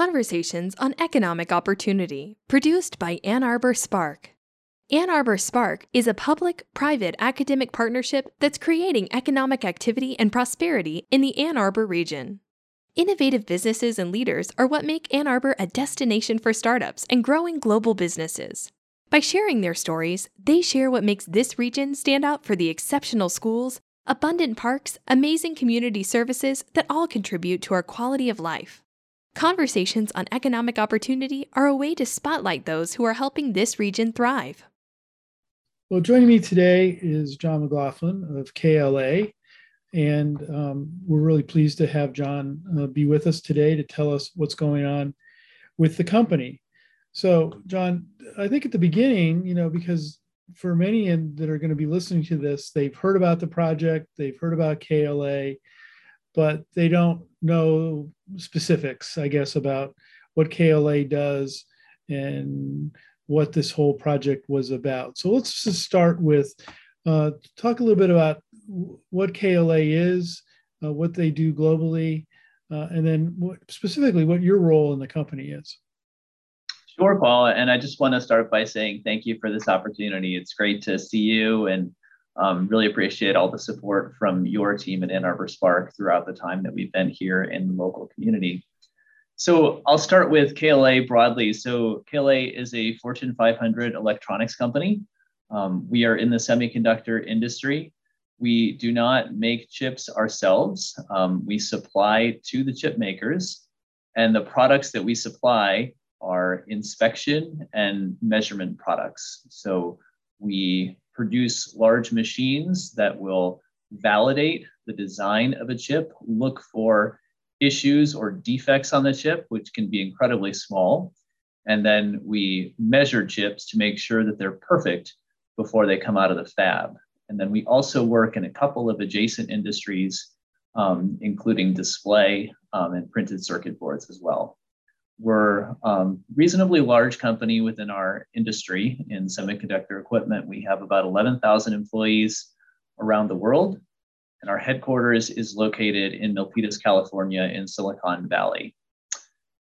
Conversations on Economic Opportunity, produced by Ann Arbor Spark. Ann Arbor Spark is a public private academic partnership that's creating economic activity and prosperity in the Ann Arbor region. Innovative businesses and leaders are what make Ann Arbor a destination for startups and growing global businesses. By sharing their stories, they share what makes this region stand out for the exceptional schools, abundant parks, amazing community services that all contribute to our quality of life. Conversations on economic opportunity are a way to spotlight those who are helping this region thrive. Well, joining me today is John McLaughlin of KLA. And um, we're really pleased to have John uh, be with us today to tell us what's going on with the company. So, John, I think at the beginning, you know, because for many in, that are going to be listening to this, they've heard about the project, they've heard about KLA, but they don't know specifics, I guess, about what KLA does and what this whole project was about. So let's just start with uh, talk a little bit about what KLA is, uh, what they do globally, uh, and then what, specifically what your role in the company is. Sure, Paul. And I just want to start by saying thank you for this opportunity. It's great to see you and um, really appreciate all the support from your team at Ann Arbor Spark throughout the time that we've been here in the local community. So I'll start with KLA broadly. So KLA is a Fortune 500 electronics company. Um, we are in the semiconductor industry. We do not make chips ourselves. Um, we supply to the chip makers, and the products that we supply are inspection and measurement products. So we produce large machines that will validate the design of a chip, look for issues or defects on the chip, which can be incredibly small. And then we measure chips to make sure that they're perfect before they come out of the fab. And then we also work in a couple of adjacent industries, um, including display um, and printed circuit boards as well. We're um, reasonably large company within our industry in semiconductor equipment. We have about 11,000 employees around the world and our headquarters is located in Milpitas, California, in Silicon Valley.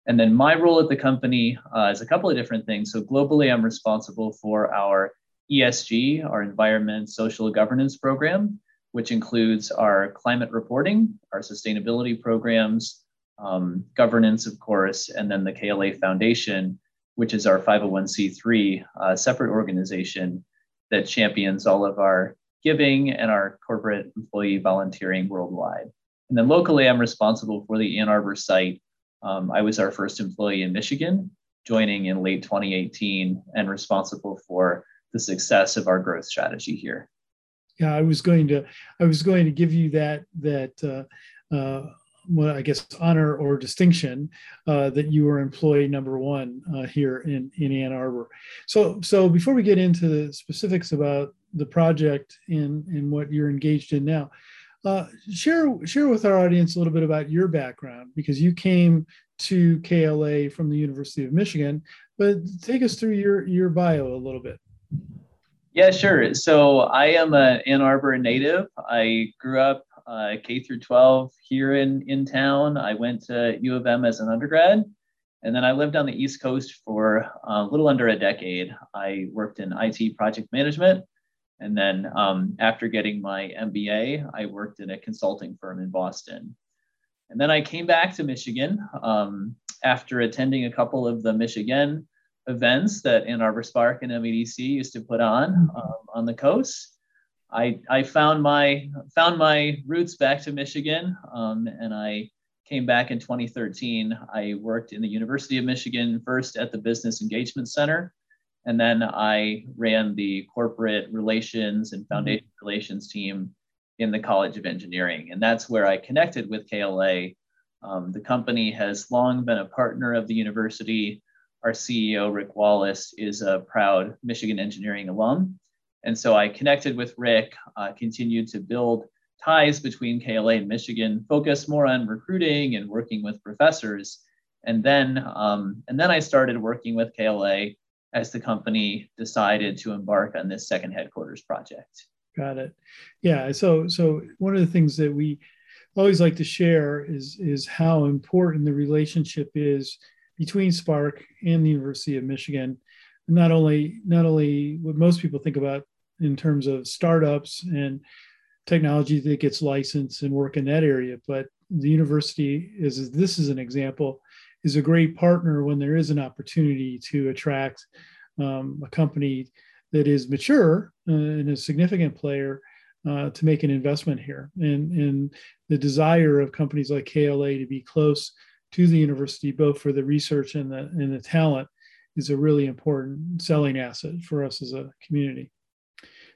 And then my role at the company uh, is a couple of different things. So globally, I'm responsible for our ESG, our environment, social governance program, which includes our climate reporting, our sustainability programs, um, governance, of course, and then the KLA Foundation, which is our 501c3 uh, separate organization that champions all of our giving and our corporate employee volunteering worldwide. And then locally, I'm responsible for the Ann Arbor site. Um, I was our first employee in Michigan, joining in late 2018 and responsible for the success of our growth strategy here. Yeah, I was going to, I was going to give you that that uh, uh, well, I guess honor or distinction uh, that you were employee number one uh, here in in Ann Arbor. So so before we get into the specifics about the project and and what you're engaged in now. Uh, share share with our audience a little bit about your background because you came to KLA from the University of Michigan, but take us through your your bio a little bit. Yeah, sure. So I am an Ann Arbor native. I grew up uh, K through 12 here in in town. I went to U of M as an undergrad, and then I lived on the East Coast for a little under a decade. I worked in IT project management and then um, after getting my MBA, I worked in a consulting firm in Boston. And then I came back to Michigan um, after attending a couple of the Michigan events that Ann Arbor Spark and MEDC used to put on um, on the coast. I, I found my found my roots back to Michigan, um, and I came back in 2013. I worked in the University of Michigan first at the Business Engagement Center, and then I ran the corporate relations and foundation mm-hmm. relations team in the College of Engineering. And that's where I connected with KLA. Um, the company has long been a partner of the university. Our CEO, Rick Wallace, is a proud Michigan engineering alum. And so I connected with Rick, uh, continued to build ties between KLA and Michigan, focus more on recruiting and working with professors. And then, um, and then I started working with KLA as the company decided to embark on this second headquarters project. Got it. Yeah. So so one of the things that we always like to share is is how important the relationship is between Spark and the University of Michigan. Not only not only what most people think about in terms of startups and technology that gets licensed and work in that area, but the university is this is an example is a great partner when there is an opportunity to attract um, a company that is mature uh, and a significant player uh, to make an investment here. And, and the desire of companies like KLA to be close to the university, both for the research and the, and the talent, is a really important selling asset for us as a community.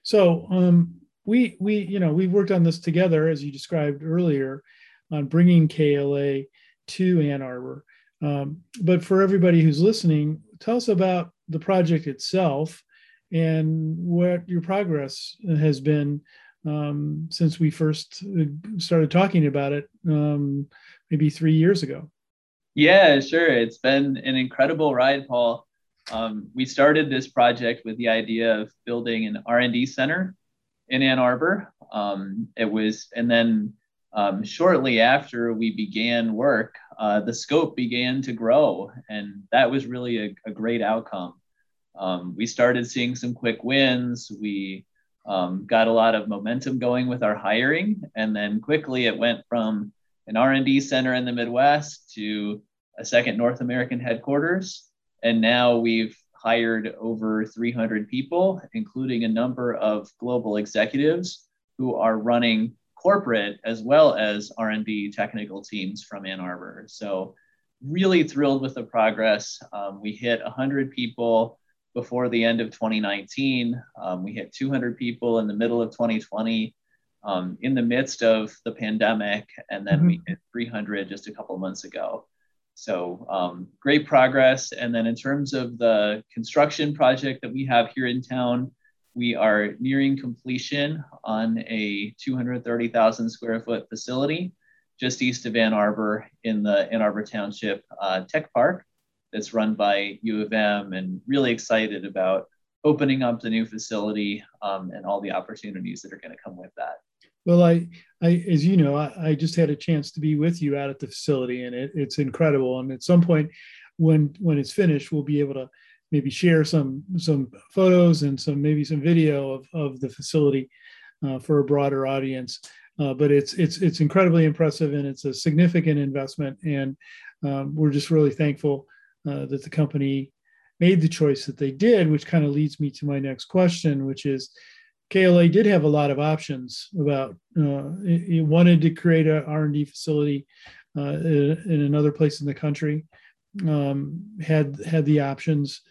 So um, we, we, you know, we've worked on this together, as you described earlier, on bringing KLA to Ann Arbor. Um, but for everybody who's listening, tell us about the project itself and what your progress has been um, since we first uh, started talking about it um, maybe three years ago. Yeah, sure. It's been an incredible ride, Paul. Um, we started this project with the idea of building an R&D center in Ann Arbor. Um, it was, and then um, shortly after we began work, uh, the scope began to grow, and that was really a, a great outcome. Um, we started seeing some quick wins. We um, got a lot of momentum going with our hiring, and then quickly it went from an R&D center in the Midwest to a second North American headquarters, and now we've hired over 300 people, including a number of global executives who are running corporate as well as R&D technical teams from Ann Arbor. So really thrilled with the progress. Um, we hit 100 people before the end of 2019. Um, we hit 200 people in the middle of 2020 um, in the midst of the pandemic, and then mm-hmm. we hit 300 just a couple months ago. So um, great progress. And then in terms of the construction project that we have here in town, we are nearing completion on a 230,000 square foot facility just east of Ann Arbor in the Ann Arbor Township uh, Tech Park that's run by U of M and really excited about opening up the new facility um, and all the opportunities that are going to come with that. Well, I, I, as you know, I, I, just had a chance to be with you out at the facility, and it, it's incredible. And at some point, when when it's finished, we'll be able to maybe share some some photos and some maybe some video of, of the facility uh, for a broader audience. Uh, but it's it's it's incredibly impressive and it's a significant investment, and um, we're just really thankful uh, that the company made the choice that they did, which kind of leads me to my next question, which is. KLA did have a lot of options about uh, it, it wanted to create a R&D facility uh, in, in another place in the country um, had had the options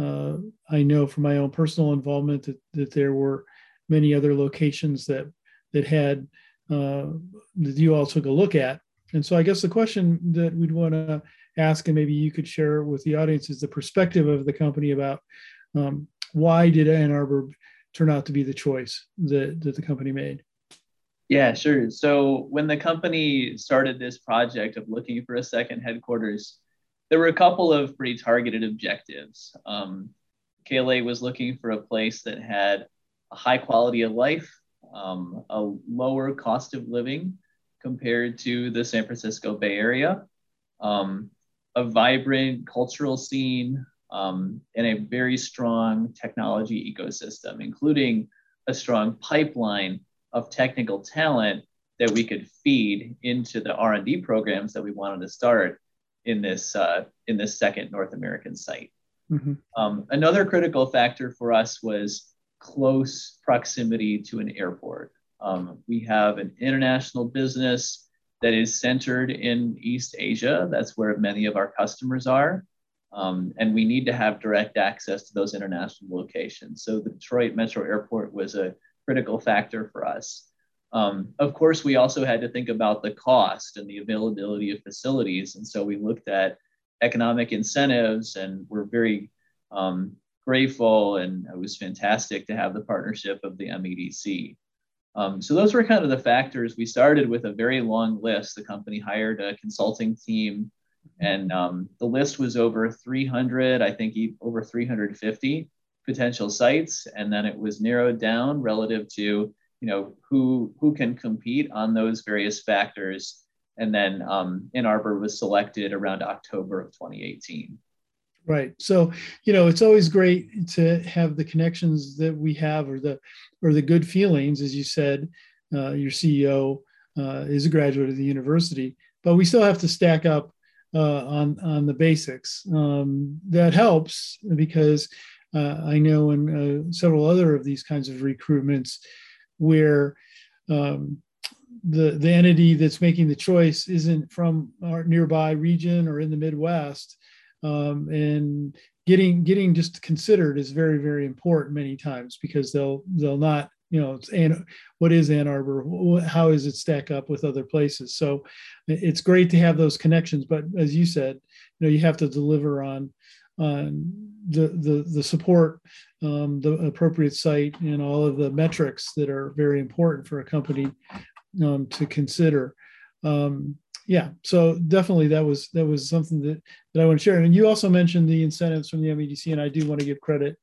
uh, I know from my own personal involvement that, that there were many other locations that that had uh, that you all took a look at. And so I guess the question that we'd want to ask, and maybe you could share with the audience, is the perspective of the company about um, why did Ann Arbor turn out to be the choice that, that the company made? Yeah, sure. So when the company started this project of looking for a second headquarters, there were a couple of pretty targeted objectives. Um, KLA was looking for a place that had a high quality of life, um, a lower cost of living compared to the San Francisco Bay Area, um, a vibrant cultural scene, um, and a very strong technology ecosystem, including a strong pipeline of technical talent that we could feed into the R&D programs that we wanted to start in this uh, in this second North American site. Mm-hmm. Um, another critical factor for us was close proximity to an airport. Um, we have an international business that is centered in East Asia. That's where many of our customers are. Um, and we need to have direct access to those international locations. So the Detroit Metro Airport was a critical factor for us. Um, of course, we also had to think about the cost and the availability of facilities. And so we looked at economic incentives and we're very um, grateful and it was fantastic to have the partnership of the MEDC. Um, so those were kind of the factors. We started with a very long list. The company hired a consulting team and um, the list was over 300, I think over 350 potential sites. And then it was narrowed down relative to you know who who can compete on those various factors And then um, Ann Arbor was selected around October of 2018. Right. So, you know, it's always great to have the connections that we have or the or the good feelings, as you said, uh, your CEO uh, is a graduate of the university, but we still have to stack up uh, on on the basics. Um, that helps because uh, I know in uh, several other of these kinds of recruitments where um, the the entity that's making the choice isn't from our nearby region or in the Midwest, um, and getting getting just considered is very very important many times because they'll they'll not you know and what is ann arbor? How does it stack up with other places? So it's great to have those connections but as you said you know you have to deliver on on the the, the support um, the appropriate site and all of the metrics that are very important for a company um, to consider. Um, yeah so definitely that was that was something that that i want to share. And you also mentioned the incentives from the medc and i do want to give credit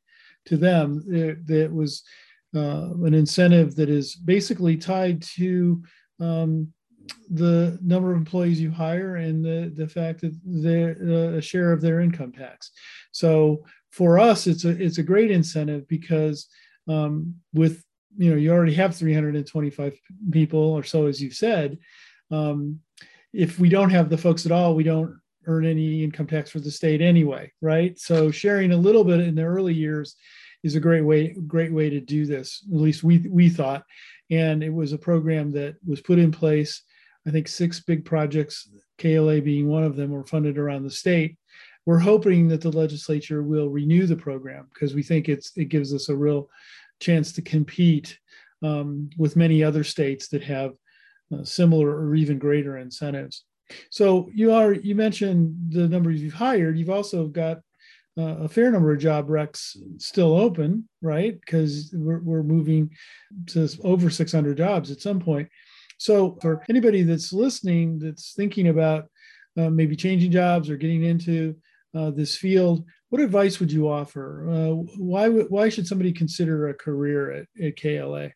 to them. That was uh, an incentive that is basically tied to um, the number of employees you hire and the, the fact that they're uh, a share of their income tax. So for us, it's a it's a great incentive because um, with you know you already have 325 people or so as you've said. Um, if we don't have the folks at all, we don't earn any income tax for the state anyway, right? So sharing a little bit in the early years is a great way great way to do this. At least we we thought, and it was a program that was put in place. I think six big projects, KLA being one of them, were funded around the state. We're hoping that the legislature will renew the program because we think it's it gives us a real chance to compete um, with many other states that have uh, similar or even greater incentives. So you are you mentioned the numbers you've hired. You've also got uh, a fair number of job recs still open, right? Because we're, we're moving to over 600 jobs at some point. So, for anybody that's listening, that's thinking about uh, maybe changing jobs or getting into uh, this field, what advice would you offer? Uh, why why should somebody consider a career at, at KLA?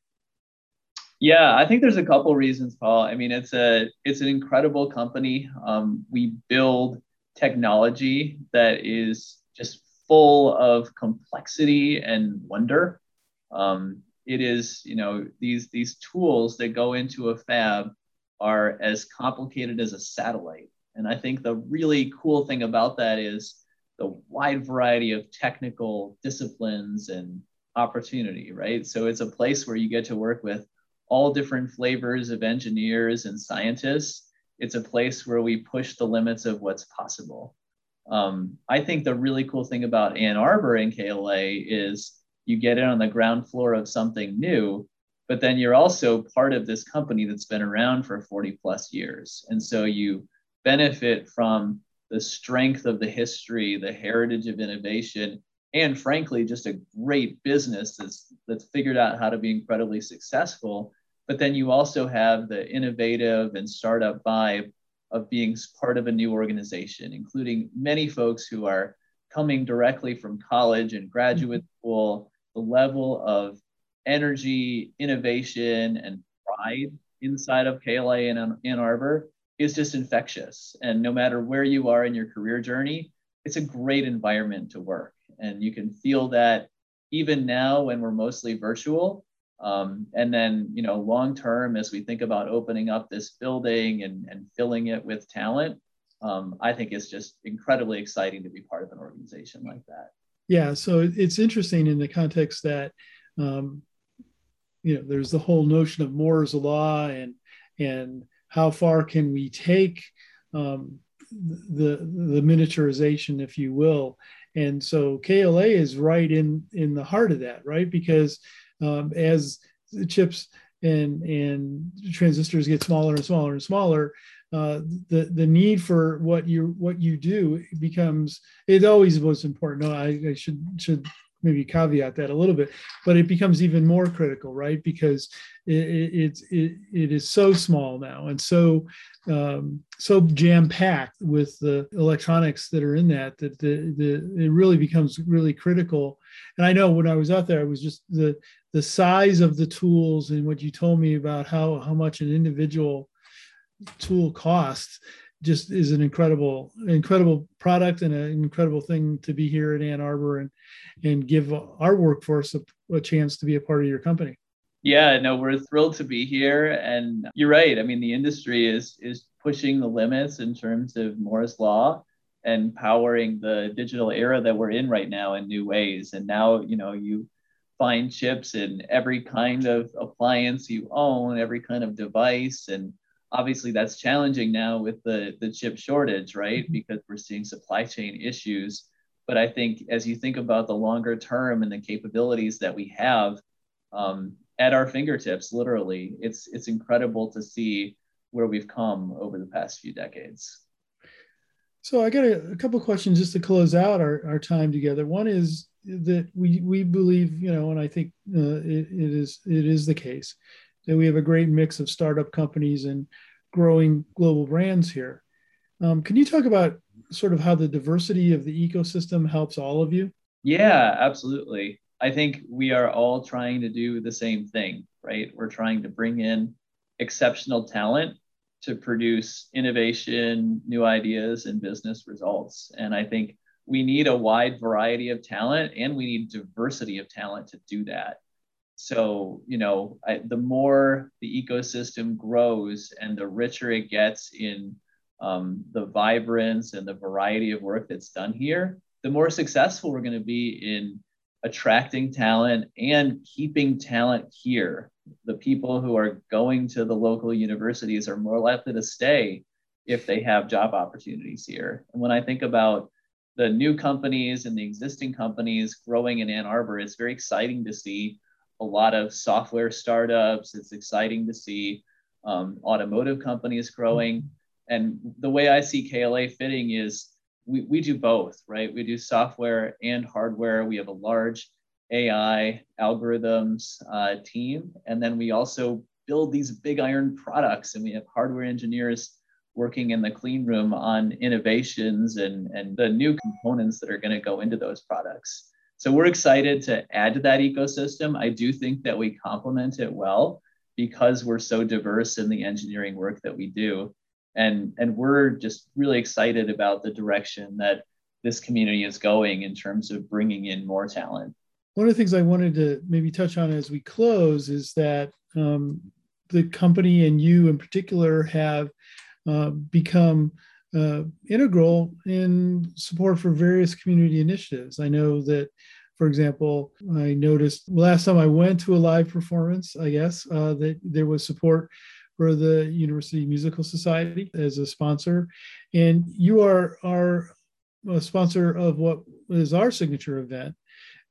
Yeah, I think there's a couple reasons, Paul. I mean, it's a it's an incredible company. Um, we build technology that is just full of complexity and wonder. Um, it is, you know, these these tools that go into a fab are as complicated as a satellite. And I think the really cool thing about that is the wide variety of technical disciplines and opportunity, right? So it's a place where you get to work with all different flavors of engineers and scientists. It's a place where we push the limits of what's possible. Um, I think the really cool thing about Ann Arbor and KLA is you get in on the ground floor of something new, but then you're also part of this company that's been around for 40 plus years. And so you benefit from the strength of the history, the heritage of innovation, and frankly, just a great business that's, that's figured out how to be incredibly successful. But then you also have the innovative and startup vibe of being part of a new organization, including many folks who are coming directly from college and graduate mm-hmm. school, the level of energy, innovation, and pride inside of KLA and Ann Arbor is just infectious. And no matter where you are in your career journey, it's a great environment to work. And you can feel that even now when we're mostly virtual, um, and then, you know, long term, as we think about opening up this building and, and filling it with talent, um, I think it's just incredibly exciting to be part of an organization like that. Yeah, so it's interesting in the context that, um, you know, there's the whole notion of Moore's law and and how far can we take um, the the miniaturization, if you will, and so KLA is right in in the heart of that, right? Because um, as the chips and and transistors get smaller and smaller and smaller, uh, the the need for what you what you do becomes it always was important. No, I, I should should maybe caveat that a little bit, but it becomes even more critical, right? Because it, it, it, it is so small now and so um, so jam packed with the electronics that are in that that the, the it really becomes really critical. And I know when I was out there, I was just the the size of the tools and what you told me about how how much an individual tool costs just is an incredible incredible product and an incredible thing to be here in Ann Arbor and and give our workforce a, a chance to be a part of your company. Yeah, no, we're thrilled to be here and you're right. I mean, the industry is is pushing the limits in terms of Moore's law and powering the digital era that we're in right now in new ways. And now, you know, you find chips in every kind of appliance you own, every kind of device and obviously that's challenging now with the, the chip shortage, right? Mm-hmm. Because we're seeing supply chain issues. But I think as you think about the longer term and the capabilities that we have um, at our fingertips, literally, it's it's incredible to see where we've come over the past few decades. So I got a, a couple questions just to close out our, our time together. One is that we we believe, you know, and I think uh, it, it is it is the case that we have a great mix of startup companies and growing global brands here. Um, can you talk about sort of how the diversity of the ecosystem helps all of you? Yeah, absolutely. I think we are all trying to do the same thing, right? We're trying to bring in exceptional talent to produce innovation, new ideas, and business results. And I think we need a wide variety of talent and we need diversity of talent to do that. So, you know, I, the more the ecosystem grows and the richer it gets in um, the vibrance and the variety of work that's done here, the more successful we're going to be in attracting talent and keeping talent here. The people who are going to the local universities are more likely to stay if they have job opportunities here. And when I think about the new companies and the existing companies growing in Ann Arbor, it's very exciting to see a lot of software startups. It's exciting to see um, automotive companies growing. And the way I see KLA fitting is we, we do both, right? We do software and hardware. We have a large AI algorithms uh, team. And then we also build these big iron products, and we have hardware engineers working in the clean room on innovations and, and the new components that are going to go into those products. So we're excited to add to that ecosystem. I do think that we complement it well because we're so diverse in the engineering work that we do. And, and we're just really excited about the direction that this community is going in terms of bringing in more talent. One of the things I wanted to maybe touch on as we close is that um, the company and you in particular have uh, become uh, integral in support for various community initiatives. I know that, for example, I noticed last time I went to a live performance, I guess, uh, that there was support for the University Musical Society as a sponsor. And you are, are a sponsor of what is our signature event,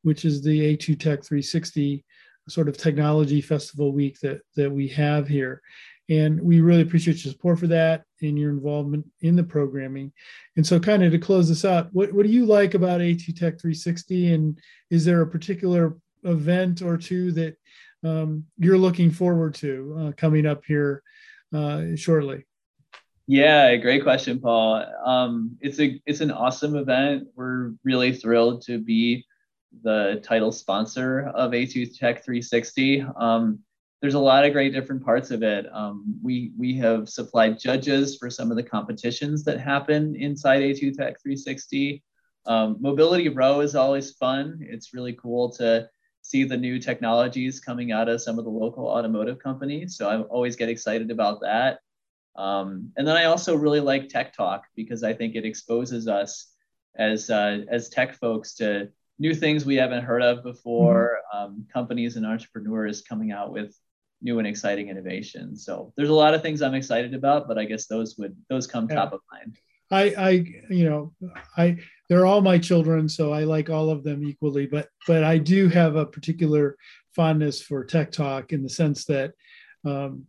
which is the A2 Tech 360 sort of technology festival week that, that we have here. And we really appreciate your support for that and your involvement in the programming. And so, kind of to close this out, what, what do you like about A2 Tech 360? And is there a particular event or two that um, you're looking forward to uh, coming up here uh, shortly? Yeah, great question, Paul. Um, it's a it's an awesome event. We're really thrilled to be the title sponsor of A2 Tech 360. Um, there's a lot of great different parts of it. Um, we we have supplied judges for some of the competitions that happen inside A2 Tech 360. Um, Mobility Row is always fun. It's really cool to see the new technologies coming out of some of the local automotive companies. So I always get excited about that. Um, and then I also really like Tech Talk because I think it exposes us as uh, as tech folks to new things we haven't heard of before. Mm-hmm. Um, companies and entrepreneurs coming out with new and exciting innovation. So there's a lot of things I'm excited about, but I guess those would those come yeah. top of mind. I, I, you know, I they're all my children, so I like all of them equally. But but I do have a particular fondness for Tech Talk in the sense that um,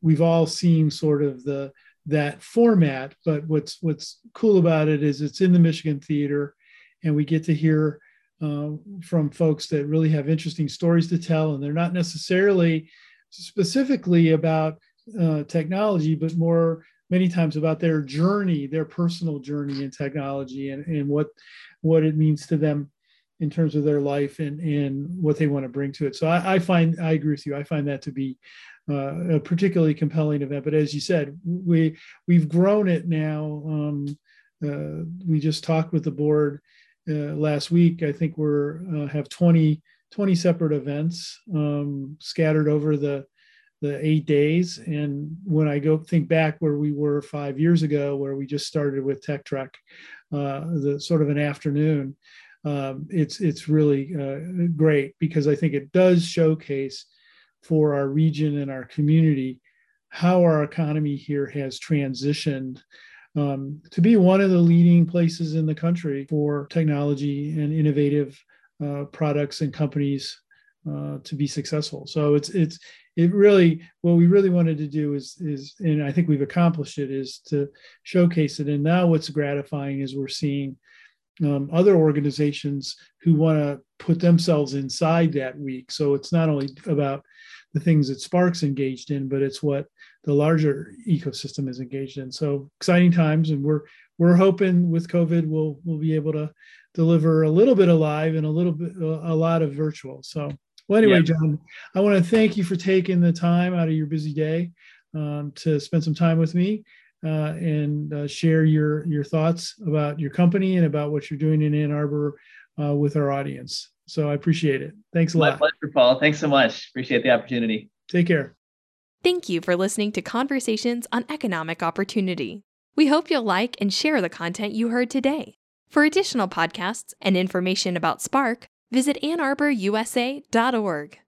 we've all seen sort of the that format. But what's what's cool about it is it's in the Michigan Theater, and we get to hear uh, from folks that really have interesting stories to tell, and they're not necessarily specifically about uh, technology, but more many times about their journey, their personal journey in technology, and, and what what it means to them. in terms of their life and and what they want to bring to it. So I, I find I agree with you. I find that to be uh, a particularly compelling event. But as you said, we we've grown it now. Um, uh, we just talked with the board uh, last week. I think we're uh, have 20, 20 separate events um, scattered over the the eight days. And when I go think back where we were five years ago, where we just started with Tech Trek, uh, the sort of an afternoon, um, it's it's really uh, great because I think it does showcase for our region and our community how our economy here has transitioned um, to be one of the leading places in the country for technology and innovative uh, products and companies uh, to be successful. So it's it's it really what we really wanted to do is is and I think we've accomplished it is to showcase it. And now what's gratifying is we're seeing um, other organizations who want to put themselves inside that week. So it's not only about the things that Spark's engaged in, but it's what the larger ecosystem is engaged in. So exciting times, and we're we're hoping with COVID we'll we'll be able to deliver a little bit of live and a little bit a lot of virtual. So well, anyway, yeah. John, I want to thank you for taking the time out of your busy day um, to spend some time with me uh, and uh, share your your thoughts about your company and about what you're doing in Ann Arbor uh, with our audience. So I appreciate it. Thanks a My lot. My pleasure, Paul. Thanks so much. Appreciate the opportunity. Take care. Thank you for listening to Conversations on Economic Opportunity. We hope you'll like and share the content you heard today. For additional podcasts and information about Spark, visit AnnArborUSA.org.